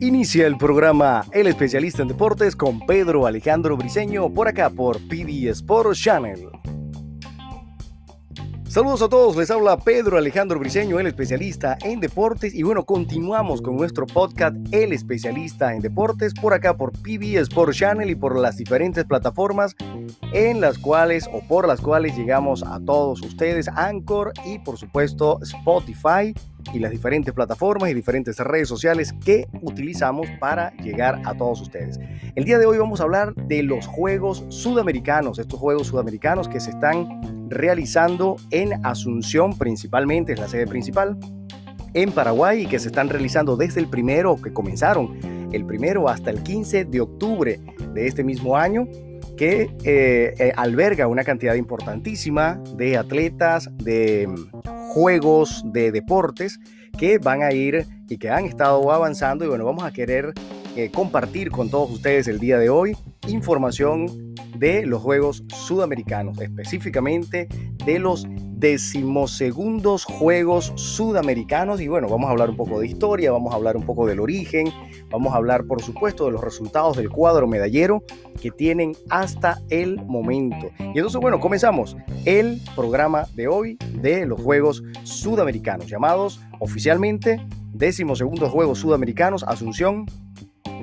Inicia el programa El especialista en deportes con Pedro Alejandro Briseño por acá por PB Sports Channel. Saludos a todos, les habla Pedro Alejandro Briseño, el especialista en deportes. Y bueno, continuamos con nuestro podcast El especialista en deportes por acá por PB Sports Channel y por las diferentes plataformas en las cuales o por las cuales llegamos a todos ustedes, Anchor y por supuesto Spotify y las diferentes plataformas y diferentes redes sociales que utilizamos para llegar a todos ustedes. El día de hoy vamos a hablar de los Juegos Sudamericanos, estos Juegos Sudamericanos que se están realizando en Asunción principalmente, es la sede principal, en Paraguay y que se están realizando desde el primero, que comenzaron el primero hasta el 15 de octubre de este mismo año, que eh, eh, alberga una cantidad importantísima de atletas, de mm, juegos, de deportes que van a ir y que han estado avanzando. Y bueno, vamos a querer eh, compartir con todos ustedes el día de hoy información de los Juegos Sudamericanos, específicamente de los decimosegundos Juegos Sudamericanos. Y bueno, vamos a hablar un poco de historia, vamos a hablar un poco del origen, vamos a hablar por supuesto de los resultados del cuadro medallero que tienen hasta el momento. Y entonces, bueno, comenzamos el programa de hoy de los Juegos Sudamericanos, llamados oficialmente decimosegundos Juegos Sudamericanos Asunción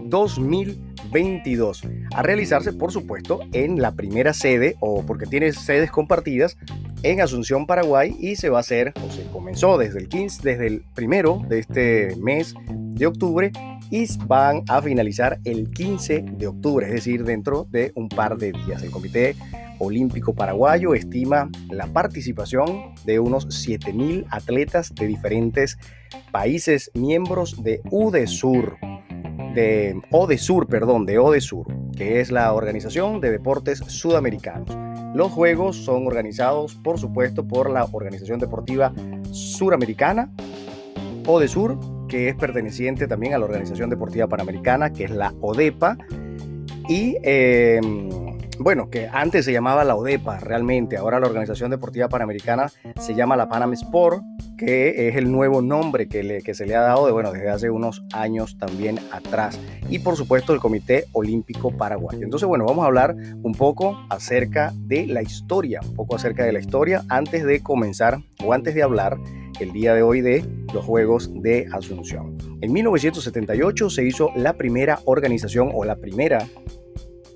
2022, a realizarse por supuesto en la primera sede o porque tiene sedes compartidas en Asunción, Paraguay y se va a hacer o se comenzó desde el 15, desde el primero de este mes de octubre y van a finalizar el 15 de octubre, es decir, dentro de un par de días. El Comité Olímpico Paraguayo estima la participación de unos 7.000 atletas de diferentes países miembros de UDESUR de ODESUR, perdón, de ODESUR, que es la Organización de Deportes Sudamericanos. Los juegos son organizados, por supuesto, por la Organización Deportiva Suramericana, ODESUR, que es perteneciente también a la Organización Deportiva Panamericana, que es la ODEPA, y em, bueno, que antes se llamaba la ODEPA realmente, ahora la Organización Deportiva Panamericana se llama la Panam Sport, que es el nuevo nombre que, le, que se le ha dado de, bueno, desde hace unos años también atrás. Y por supuesto el Comité Olímpico Paraguayo. Entonces, bueno, vamos a hablar un poco acerca de la historia, un poco acerca de la historia antes de comenzar o antes de hablar el día de hoy de los Juegos de Asunción. En 1978 se hizo la primera organización o la primera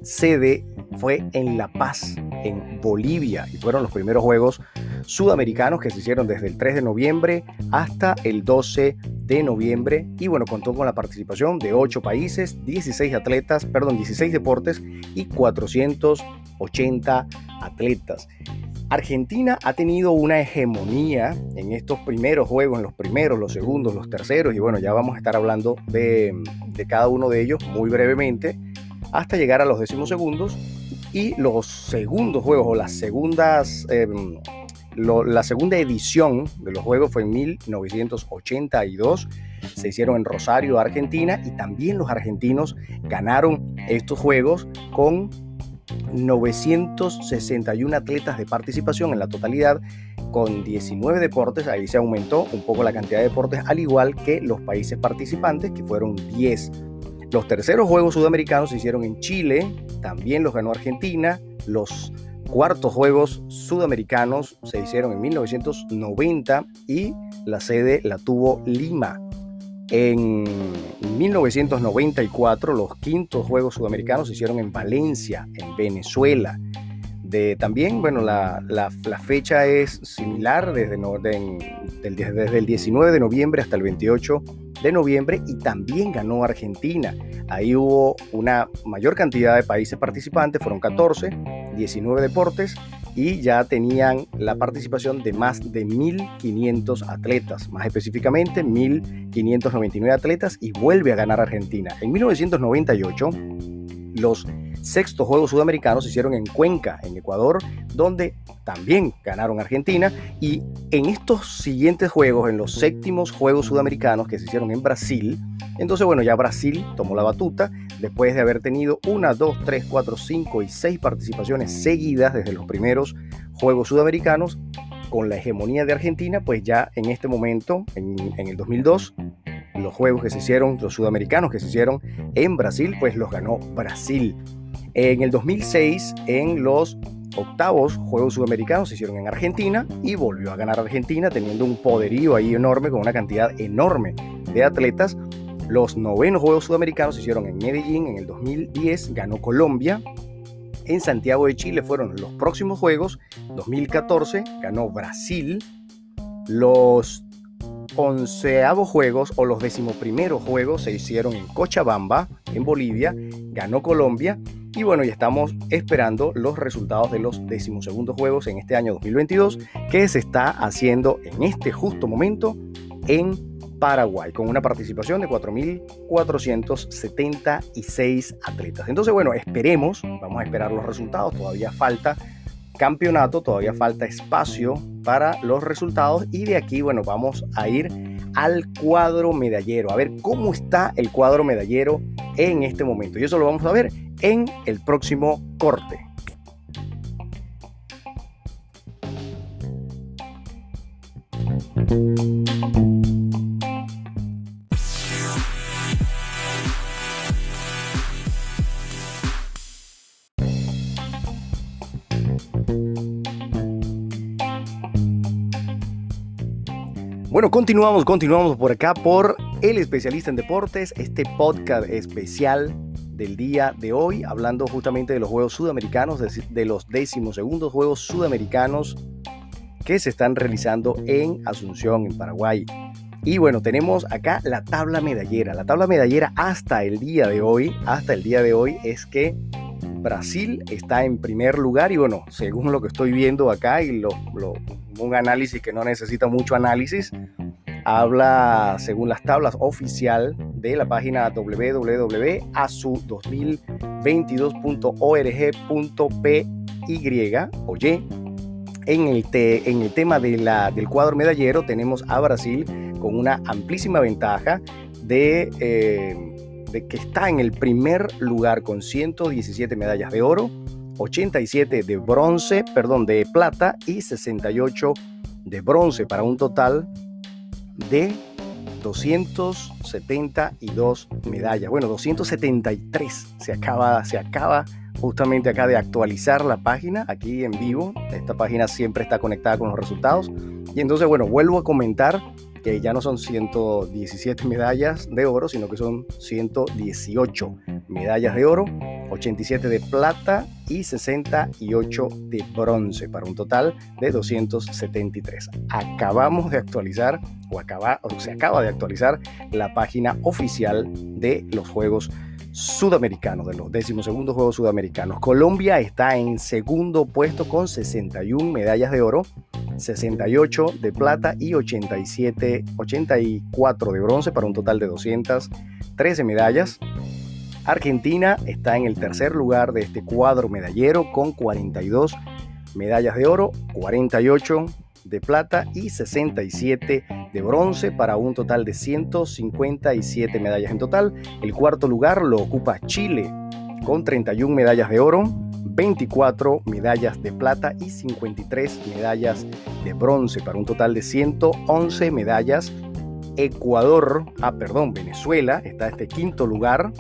sede fue en La Paz, en Bolivia, y fueron los primeros Juegos Sudamericanos que se hicieron desde el 3 de noviembre hasta el 12 de noviembre, y bueno, contó con la participación de 8 países, 16 atletas, perdón, 16 deportes y 480 atletas. Argentina ha tenido una hegemonía en estos primeros juegos, en los primeros, los segundos, los terceros, y bueno, ya vamos a estar hablando de, de cada uno de ellos muy brevemente hasta llegar a los décimos segundos y los segundos juegos o las segundas, em, la segunda edición de los juegos fue en 1982. Se hicieron en Rosario, Argentina, y también los argentinos ganaron estos juegos con 961 atletas de participación en la totalidad, con 19 deportes. Ahí se aumentó un poco la cantidad de deportes, al igual que los países participantes, que fueron 10 los terceros Juegos Sudamericanos se hicieron en Chile, también los ganó Argentina. Los cuartos Juegos Sudamericanos se hicieron en 1990 y la sede la tuvo Lima. En 1994 los quintos Juegos Sudamericanos se hicieron en Valencia, en Venezuela. De, también, bueno, la, fecha es similar desde, desde el 19 de noviembre hasta el 28 de noviembre y también ganó Argentina. Ahí hubo una mayor cantidad de países participantes, fueron 14, 19 deportes y ya tenían la participación de más de 1.500 atletas, más específicamente 1.599 atletas y vuelve a ganar Argentina. En 1998, los sextos Juegos Sudamericanos se hicieron en Cuenca, en Ecuador, donde también ganaron Argentina. Y en estos siguientes Juegos, en los séptimos Juegos Sudamericanos que se hicieron en Brasil, entonces bueno, ya Brasil tomó la batuta después de haber tenido una, dos, tres, cuatro, cinco y seis participaciones seguidas desde los primeros Juegos Sudamericanos con la hegemonía de Argentina, pues ya en este momento, en, el 2002, los juegos que se hicieron, los sudamericanos que se hicieron en Brasil, pues los ganó Brasil. En el 2006, en los octavos Juegos Sudamericanos se hicieron en Argentina y volvió a ganar Argentina teniendo un poderío ahí enorme con una cantidad enorme de atletas. Los novenos Juegos Sudamericanos se hicieron en Medellín en el 2010, ganó Colombia. En Santiago de Chile fueron los próximos Juegos, 2014 ganó Brasil. Los onceavos Juegos o los decimoprimeros Juegos se hicieron en Cochabamba, en Bolivia, ganó Colombia y bueno, ya estamos esperando los resultados de los decimosegundos juegos en este año 2022 que se está haciendo en este justo momento en Paraguay, con una participación de 4.476 atletas. Entonces, bueno, esperemos, vamos a esperar los resultados, todavía falta campeonato, todavía falta espacio para los resultados y de aquí, bueno, vamos a ir al cuadro medallero, a ver cómo está el cuadro medallero en este momento. Y eso lo vamos a ver en el próximo corte. Bueno, continuamos, continuamos por acá por El Especialista en Deportes, este podcast especial del día de hoy, hablando justamente de los Juegos Sudamericanos, de, los decimosegundos Juegos Sudamericanos que se están realizando en Asunción, en Paraguay. Y bueno, tenemos acá la tabla medallera. La tabla medallera hasta el día de hoy, hasta el día de hoy es que Brasil está en primer lugar y bueno, según lo que estoy viendo acá y lo, un análisis que no necesita mucho análisis, habla según las tablas oficial de la página www.asu2022.org.py o Y. En el, en el tema de la, del cuadro medallero tenemos a Brasil con una amplísima ventaja de, eh, de que está en el primer lugar con 117 medallas de oro, 87 de bronce, perdón, de plata y 68 de bronce para un total de 272 medallas. Bueno, 273. Se acaba, se acaba justamente acá de actualizar la página aquí en vivo. Esta página siempre está conectada con los resultados. Y entonces, bueno, vuelvo a comentar que ya no son 117 medallas de oro, sino que son 118 medallas de oro, 87 de plata y 68 de bronce, para un total de 273. Acabamos de actualizar, o, se acaba de actualizar, la página oficial de los Juegos Sudamericanos, de los decimosegundos Juegos Sudamericanos. Colombia está en segundo puesto con 61 medallas de oro, 68 de plata y 87, 84 de bronce para un total de 213 medallas. Argentina está en el tercer lugar de este cuadro medallero con 42 medallas de oro, 48 de plata y 67 de bronce para un total de 157 medallas en total. El cuarto lugar lo ocupa Chile con 31 medallas de oro, 24 medallas de plata y 53 medallas de bronce para un total de 111 medallas. Ecuador, ah perdón, Venezuela está en este quinto lugar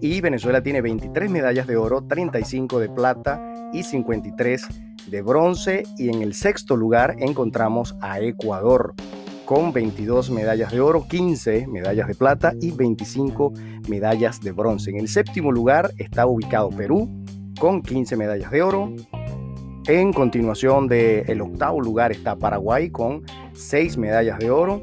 y Venezuela tiene 23 medallas de oro, 35 de plata y 53 de bronce y en el sexto lugar encontramos a Ecuador con 22 medallas de oro, 15 medallas de plata y 25 medallas de bronce. En el séptimo lugar está ubicado Perú con 15 medallas de oro. En continuación del octavo lugar está Paraguay con 6 medallas de oro.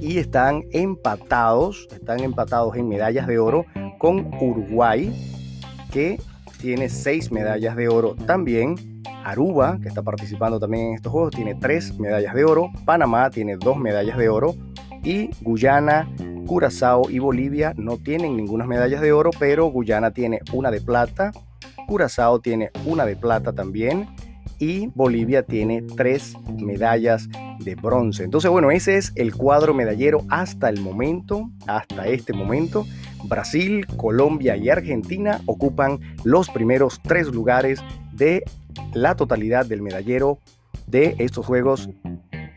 Y están empatados, están empatados en medallas de oro con Uruguay, que tiene 6 medallas de oro también. Aruba, que está participando también en estos juegos, tiene 3 medallas de oro. Panamá tiene 2 medallas de oro. Y Guyana, Curazao y Bolivia no tienen ninguna medallas de oro, pero Guyana tiene una de plata, Curazao tiene una de plata también y Bolivia tiene tres medallas de bronce. Entonces, bueno, ese es el cuadro medallero hasta el momento, hasta este momento. Brasil, Colombia y Argentina ocupan los primeros tres lugares de la totalidad del medallero de estos Juegos,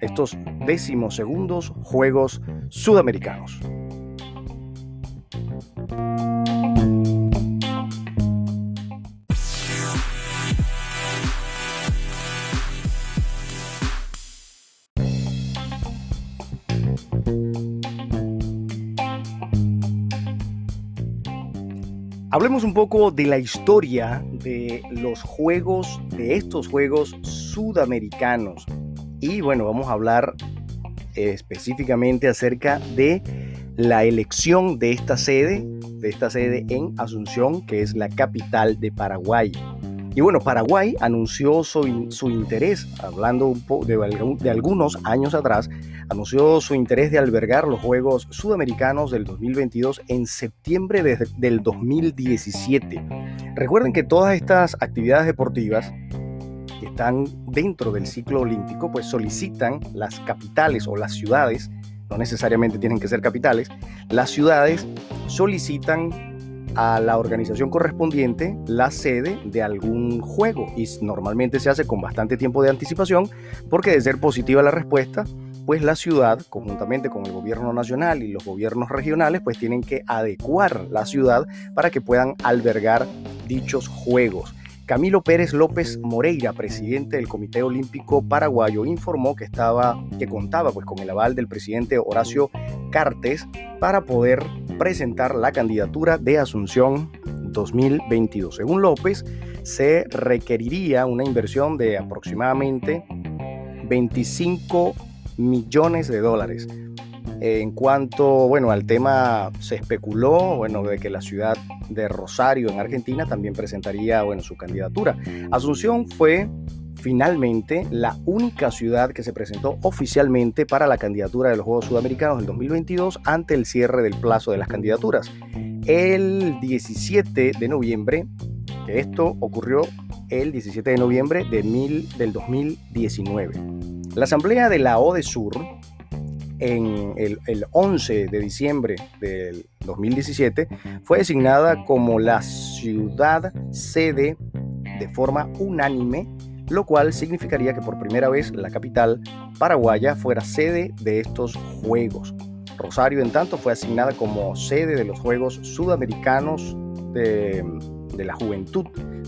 estos decimosegundos Juegos Sudamericanos. Hablemos un poco de la historia de los juegos, de estos juegos sudamericanos. Y bueno, vamos a hablar específicamente acerca de la elección de esta sede, de esta sede en Asunción, que es la capital de Paraguay. Y bueno, Paraguay anunció su, interés, hablando de, de, algunos años atrás, anunció su interés de albergar los Juegos Sudamericanos del 2022 en septiembre de, del 2017. Recuerden que todas estas actividades deportivas que están dentro del ciclo olímpico, pues solicitan las capitales o las ciudades, no necesariamente tienen que ser capitales, las ciudades solicitan a la organización correspondiente la sede de algún juego y normalmente se hace con bastante tiempo de anticipación porque de ser positiva la respuesta, pues la ciudad, conjuntamente con el gobierno nacional y los gobiernos regionales, pues tienen que adecuar la ciudad para que puedan albergar dichos juegos. Camilo Pérez López Moreira, presidente del Comité Olímpico Paraguayo, informó que estaba que contaba pues con el aval del presidente Horacio Cartes para poder presentar la candidatura de Asunción 2022. Según López, se requeriría una inversión de aproximadamente 25 millones de dólares. En cuanto, bueno, al tema se especuló, bueno, de que la ciudad de Rosario en Argentina también presentaría, bueno, su candidatura. Asunción fue finalmente la única ciudad que se presentó oficialmente para la candidatura de los Juegos Sudamericanos del 2022 ante el cierre del plazo de las candidaturas. El 17 de noviembre, esto ocurrió el 17 de noviembre de del 2019. La asamblea de la ODE Sur en el, el 11 de diciembre del 2017 fue designada como la ciudad sede de forma unánime lo cual significaría que por primera vez la capital paraguaya fuera sede de estos Juegos. Rosario, en tanto, fue asignada como sede de los Juegos Sudamericanos de, la Juventud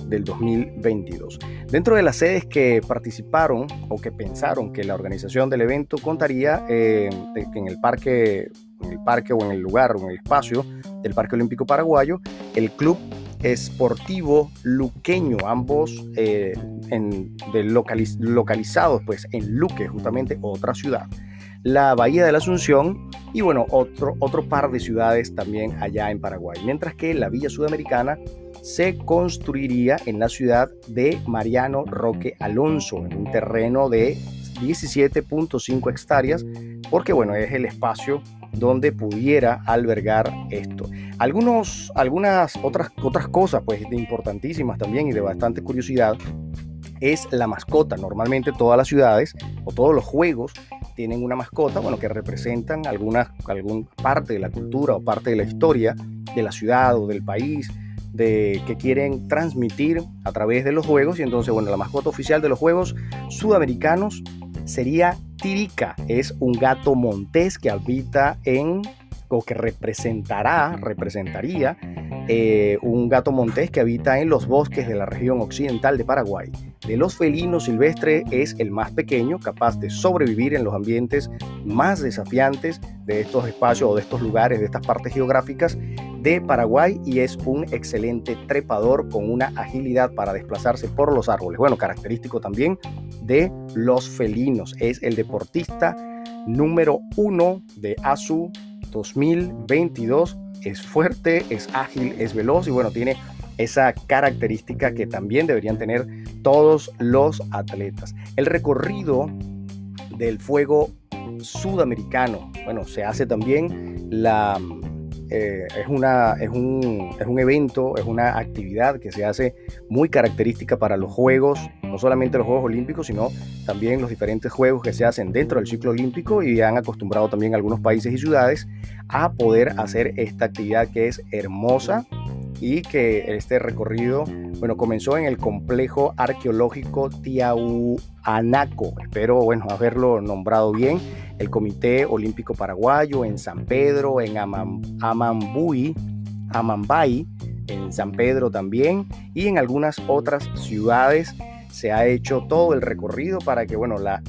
del 2022. Dentro de las sedes que participaron o que pensaron que la organización del evento contaría eh, en el parque, en el parque o en el lugar o en el espacio del Parque Olímpico Paraguayo, el Club Esportivo Luqueño, ambos eh, en, localizados pues, en Luque, justamente otra ciudad. La Bahía de la Asunción y bueno, otro, otro par de ciudades también allá en Paraguay. Mientras que la Villa Sudamericana se construiría en la ciudad de Mariano Roque Alonso, en un terreno de 17.5 hectáreas, porque bueno, es el espacio donde pudiera albergar esto. Algunos, algunas otras, otras cosas pues importantísimas también y de bastante curiosidad es la mascota. Normalmente todas las ciudades o todos los juegos tienen una mascota, bueno, que representan alguna, alguna parte de la cultura o parte de la historia de la ciudad o del país de, que quieren transmitir a través de los juegos. Y entonces, bueno, la mascota oficial de los juegos sudamericanos sería Tirica. Es un gato montés que habita en, o que representará, representaría eh, un gato montés que habita en los bosques de la región occidental de Paraguay. De los felinos silvestres es el más pequeño, capaz de sobrevivir en los ambientes más desafiantes de estos espacios o de estos lugares, de estas partes geográficas de Paraguay y es un excelente trepador con una agilidad para desplazarse por los árboles. Bueno, característico también de los felinos. Es el deportista número uno de ASU 2022. Es fuerte, es ágil, es veloz y bueno, tiene esa característica que también deberían tener todos los atletas. El recorrido del fuego sudamericano, bueno, se hace también la eh, es, una, es, un, es un evento, es una actividad que se hace muy característica para los Juegos, no solamente los Juegos Olímpicos, sino también los diferentes Juegos que se hacen dentro del ciclo olímpico y han acostumbrado también algunos países y ciudades a poder hacer esta actividad que es hermosa, y que este recorrido, bueno, comenzó en el complejo arqueológico Tiahuanaco. Espero, bueno, haberlo nombrado bien. El Comité Olímpico Paraguayo en San Pedro, en Amambuy, Amambay, en San Pedro también y en algunas otras ciudades se ha hecho todo el recorrido para que, bueno, la,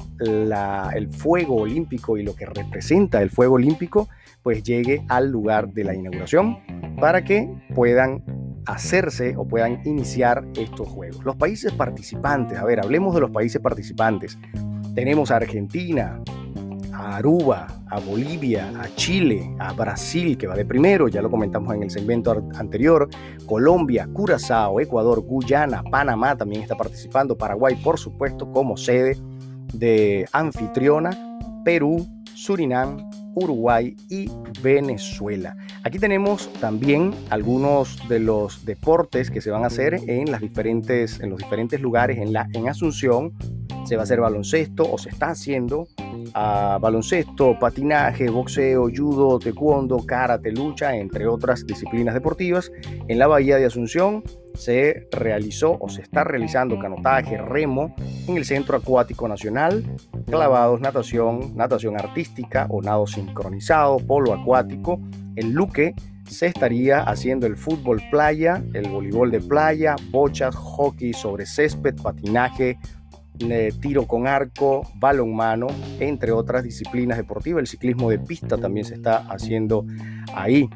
el fuego olímpico y lo que representa el fuego olímpico, pues llegue al lugar de la inauguración para que puedan hacerse o puedan iniciar estos juegos. Los países participantes, a ver, hablemos de los países participantes. Tenemos a Argentina, a Aruba, a Bolivia, a Chile, a Brasil, que va de primero, ya lo comentamos en el segmento anterior, Colombia, Curazao, Ecuador, Guyana, Panamá también está participando, Paraguay, por supuesto, como sede de anfitriona, Perú, Surinam, Uruguay y Venezuela. Aquí tenemos también algunos de los deportes que se van a hacer en, las diferentes, en los diferentes lugares. En, la, en Asunción se va a hacer baloncesto o se está haciendo baloncesto, patinaje, boxeo, judo, taekwondo, karate, lucha, entre otras disciplinas deportivas. En la Bahía de Asunción se realizó o se está realizando canotaje, remo en el Centro Acuático Nacional, clavados, natación, natación artística o nado sincronizado, polo acuático. En Luque se estaría haciendo el fútbol playa, el voleibol de playa, bochas, hockey sobre césped, patinaje, tiro con arco, balonmano, entre otras disciplinas deportivas. El ciclismo de pista también se está haciendo ahí.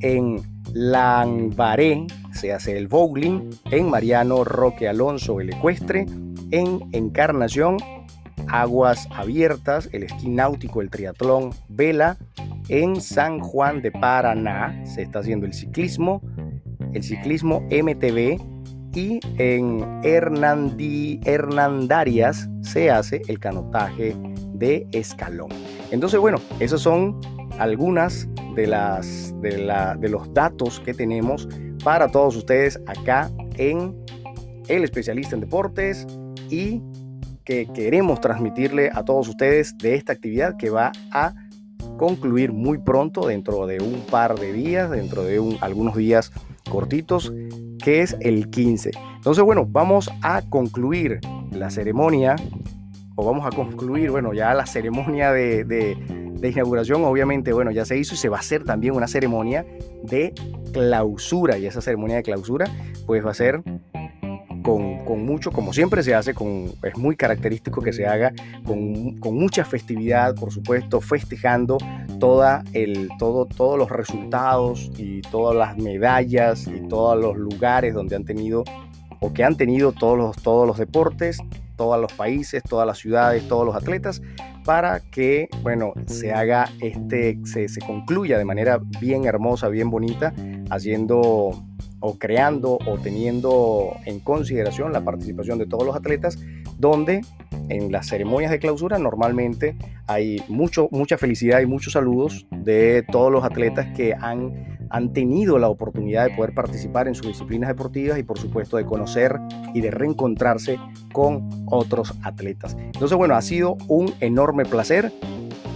En Lambaré se hace el bowling, en Mariano Roque Alonso el ecuestre, en Encarnación aguas abiertas, el esquí náutico, el triatlón, vela, en San Juan de Paraná se está haciendo el ciclismo, el ciclismo MTV y en Hernandarias se hace el canotaje de escalón. Entonces, bueno, esos son algunas de, las, de, de los datos que tenemos para todos ustedes acá en El Especialista en Deportes y que queremos transmitirle a todos ustedes de esta actividad que va a concluir muy pronto, dentro de un par de días, dentro de algunos días cortitos, que es el 15. Entonces, bueno, vamos a concluir la ceremonia, o vamos a concluir, bueno, ya la ceremonia de, de, inauguración, obviamente, bueno, ya se hizo y se va a hacer también una ceremonia de clausura, y esa ceremonia de clausura, pues va a ser con, mucho, como siempre se hace, con, es muy característico que se haga con, mucha festividad, por supuesto, festejando el, todo, todos los resultados y todas las medallas y todos los lugares donde han tenido o que han tenido todos los, todos los deportes, todos los países, todas las ciudades, todos los atletas, para que, bueno, se haga este, se, se concluya de manera bien hermosa, bien bonita, haciendo o creando o teniendo en consideración la participación de todos los atletas, donde en las ceremonias de clausura normalmente hay mucho, mucha felicidad y muchos saludos de todos los atletas que han, han tenido la oportunidad de poder participar en sus disciplinas deportivas y por supuesto de conocer y de reencontrarse con otros atletas. Entonces bueno, ha sido un enorme placer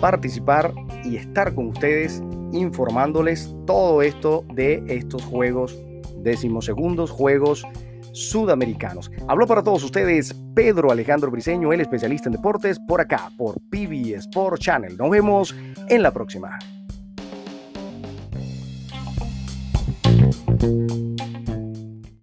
participar y estar con ustedes informándoles todo esto de estos Juegos decimosegundos Juegos Sudamericanos. Habló para todos ustedes Pedro Alejandro Briseño, el especialista en deportes, por acá, por PB Sport Channel. Nos vemos en la próxima.